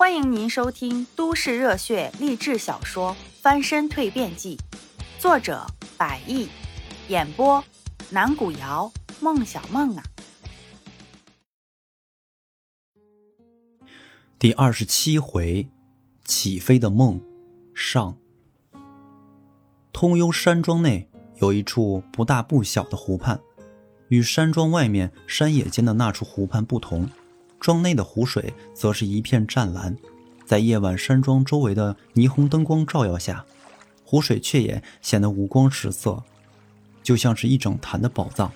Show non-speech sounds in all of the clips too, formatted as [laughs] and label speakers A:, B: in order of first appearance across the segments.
A: 欢迎您收听都市热血励志小说《翻身蜕变记》，作者：百亿，演播：南古瑶、孟小梦啊。
B: 第二十七回，起飞的梦上。通幽山庄内有一处不大不小的湖畔，与山庄外面山野间的那处湖畔不同。庄内的湖水则是一片湛蓝，在夜晚山庄周围的霓虹灯光照耀下，湖水却也显得五光十色，就像是一整坛的宝藏。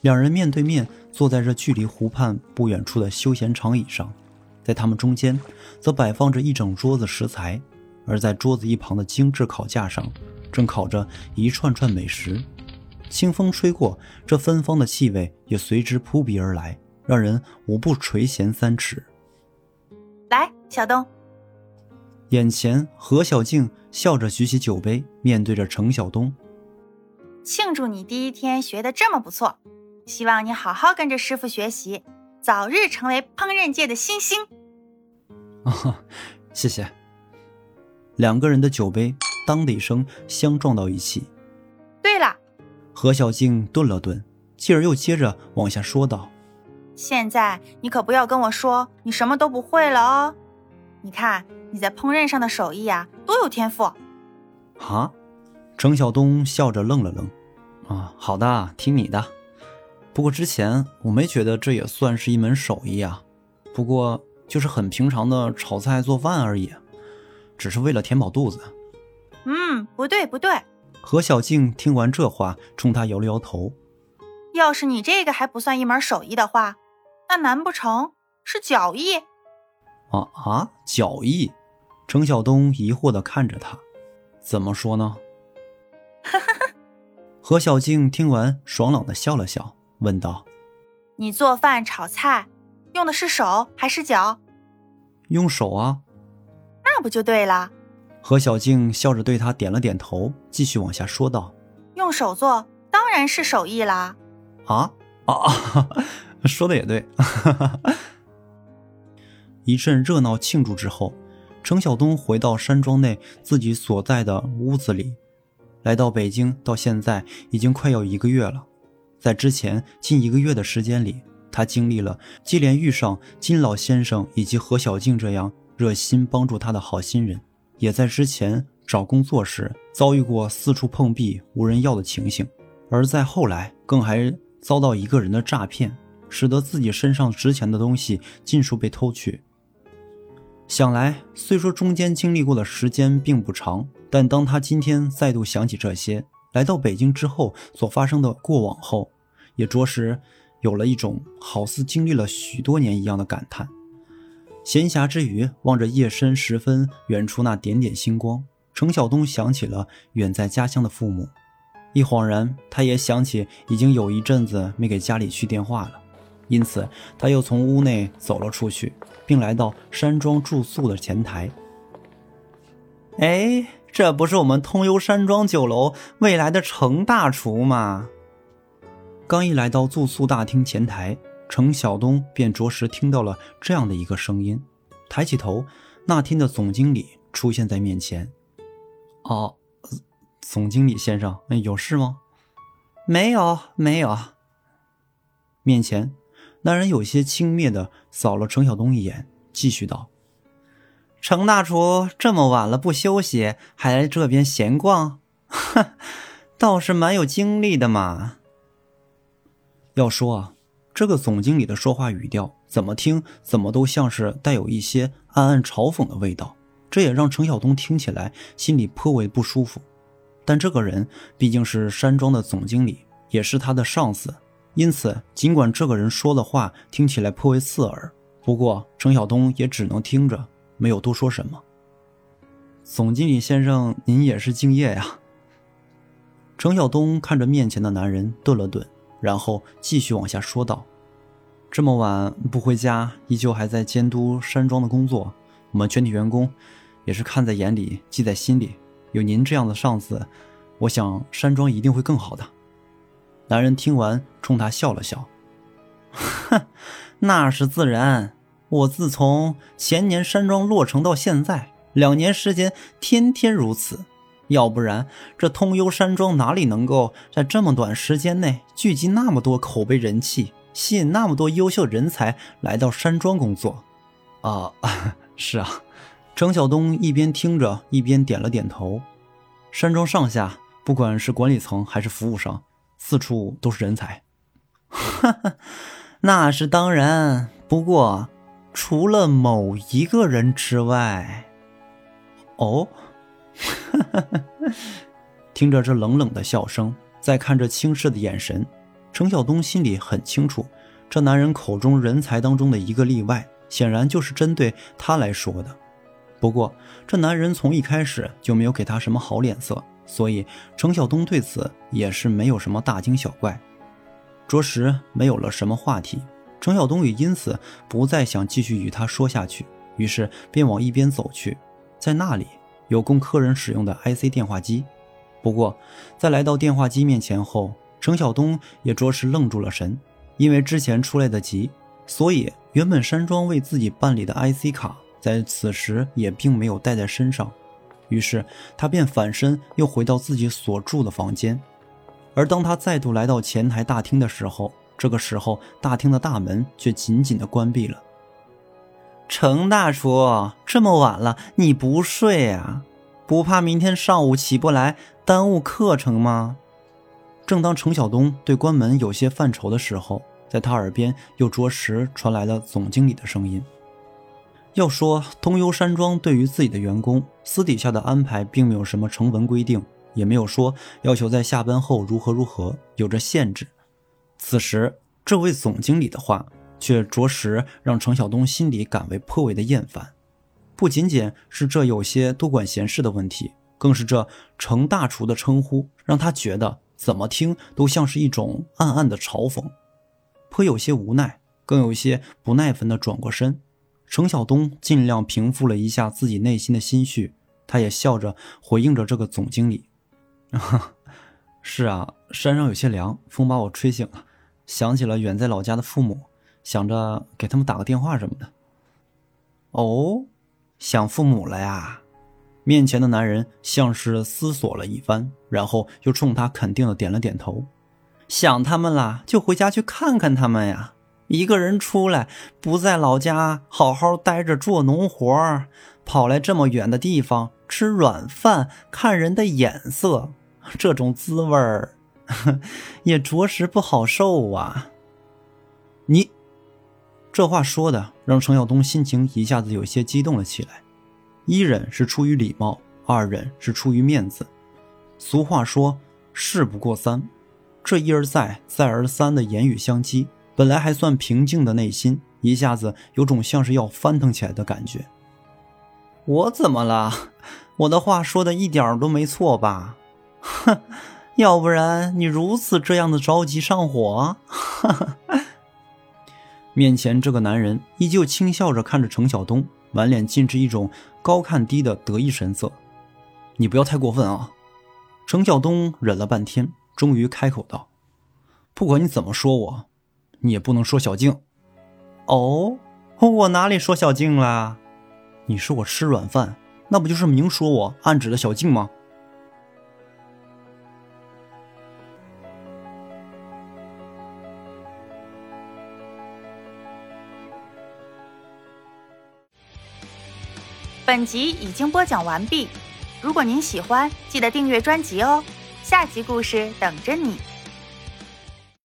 B: 两人面对面坐在这距离湖畔不远处的休闲长椅上，在他们中间则摆放着一整桌子食材，而在桌子一旁的精致烤架上，正烤着一串串美食。清风吹过，这芬芳的气味也随之扑鼻而来。让人无不垂涎三尺。
A: 来，小东。
B: 眼前，何小静笑着举起酒杯，面对着程晓东，
A: 庆祝你第一天学的这么不错，希望你好好跟着师傅学习，早日成为烹饪界的新星。
B: 啊，谢谢。两个人的酒杯当的一声相撞到一起。
A: 对了，
B: 何小静顿了顿，继而又接着往下说道。
A: 现在你可不要跟我说你什么都不会了哦！你看你在烹饪上的手艺呀，多有天赋。
B: 啊！程晓东笑着愣了愣。啊，好的，听你的。不过之前我没觉得这也算是一门手艺啊，不过就是很平常的炒菜做饭而已，只是为了填饱肚子。
A: 嗯，不对不对。
B: 何小静听完这话，冲他摇了摇头。
A: 要是你这个还不算一门手艺的话。那难不成是脚艺？
B: 啊啊，脚艺！程晓东疑惑的看着他，怎么说呢？[laughs] 何小静听完，爽朗的笑了笑，问道：“
A: 你做饭炒菜用的是手还是脚？”“
B: 用手啊。”“
A: 那不就对了？”
B: 何小静笑着对他点了点头，继续往下说道：“
A: 用手做当然是手艺啦。”“
B: 啊啊啊！” [laughs] 说的也对。[laughs] 一阵热闹庆祝之后，程晓东回到山庄内自己所在的屋子里。来到北京到现在已经快要一个月了，在之前近一个月的时间里，他经历了接连遇上金老先生以及何小静这样热心帮助他的好心人，也在之前找工作时遭遇过四处碰壁无人要的情形，而在后来更还遭到一个人的诈骗。使得自己身上值钱的东西尽数被偷去。想来，虽说中间经历过的时间并不长，但当他今天再度想起这些，来到北京之后所发生的过往后，也着实有了一种好似经历了许多年一样的感叹。闲暇之余，望着夜深时分远处那点点星光，程晓东想起了远在家乡的父母。一恍然，他也想起已经有一阵子没给家里去电话了。因此，他又从屋内走了出去，并来到山庄住宿的前台。哎，这不是我们通幽山庄酒楼未来的程大厨吗？刚一来到住宿大厅前台，程晓东便着实听到了这样的一个声音。抬起头，那天的总经理出现在面前。哦，总经理先生，有事吗？没有，没有。面前。那人有些轻蔑的扫了程晓东一眼，继续道：“程大厨这么晚了不休息，还来这边闲逛，哼，[laughs] 倒是蛮有精力的嘛。”要说啊，这个总经理的说话语调，怎么听怎么都像是带有一些暗暗嘲讽的味道，这也让程晓东听起来心里颇为不舒服。但这个人毕竟是山庄的总经理，也是他的上司。因此，尽管这个人说的话听起来颇为刺耳，不过程晓东也只能听着，没有多说什么。总经理先生，您也是敬业呀。程晓东看着面前的男人，顿了顿，然后继续往下说道：“这么晚不回家，依旧还在监督山庄的工作，我们全体员工也是看在眼里，记在心里。有您这样的上司，我想山庄一定会更好的。”男人听完，冲他笑了笑：“哼，[laughs] 那是自然。我自从前年山庄落成到现在，两年时间，天天如此。要不然，这通幽山庄哪里能够在这么短时间内聚集那么多口碑人气，吸引那么多优秀人才来到山庄工作？啊，[laughs] 是啊。程晓东一边听着，一边点了点头。山庄上下，不管是管理层还是服务商，四处都是人才。哈哈，那是当然。不过，除了某一个人之外，哦。[laughs] 听着这冷冷的笑声，再看着轻视的眼神，程晓东心里很清楚，这男人口中人才当中的一个例外，显然就是针对他来说的。不过，这男人从一开始就没有给他什么好脸色，所以程晓东对此也是没有什么大惊小怪，着实没有了什么话题。程晓东也因此不再想继续与他说下去，于是便往一边走去，在那里。有供客人使用的 IC 电话机，不过在来到电话机面前后，程晓东也着实愣住了神。因为之前出来的急，所以原本山庄为自己办理的 IC 卡，在此时也并没有带在身上。于是他便反身又回到自己所住的房间。而当他再度来到前台大厅的时候，这个时候大厅的大门却紧紧地关闭了。程大厨，这么晚了，你不睡呀？不怕明天上午起不来，耽误课程吗？正当程晓东对关门有些犯愁的时候，在他耳边又着实传来了总经理的声音。要说东幽山庄对于自己的员工私底下的安排，并没有什么成文规定，也没有说要求在下班后如何如何，有着限制。此时，这位总经理的话。却着实让程晓东心里感为颇为的厌烦，不仅仅是这有些多管闲事的问题，更是这程大厨的称呼让他觉得怎么听都像是一种暗暗的嘲讽，颇有些无奈，更有些不耐烦的转过身。程晓东尽量平复了一下自己内心的心绪，他也笑着回应着这个总经理：“ [laughs] 是啊，山上有些凉，风把我吹醒了，想起了远在老家的父母。”想着给他们打个电话什么的。哦，想父母了呀？面前的男人像是思索了一番，然后又冲他肯定的点了点头。想他们了，就回家去看看他们呀。一个人出来，不在老家好好待着做农活，跑来这么远的地方吃软饭，看人的眼色，[laughs] 这种滋味儿 [laughs] 也着实不好受啊。你。这话说的让程晓东心情一下子有些激动了起来。一忍是出于礼貌，二忍是出于面子。俗话说“事不过三”，这一而再、再而三的言语相激，本来还算平静的内心一下子有种像是要翻腾起来的感觉。我怎么了？我的话说的一点都没错吧？哼，[laughs] 要不然你如此这样的着急上火？哈哈。面前这个男人依旧轻笑着看着程晓东，满脸尽是一种高看低的得意神色。你不要太过分啊！程晓东忍了半天，终于开口道：“不管你怎么说我，你也不能说小静。”哦，我哪里说小静了？你说我吃软饭，那不就是明说我暗指的小静吗？
A: 本集已经播讲完毕，如果您喜欢，记得订阅专辑哦，下集故事等着你。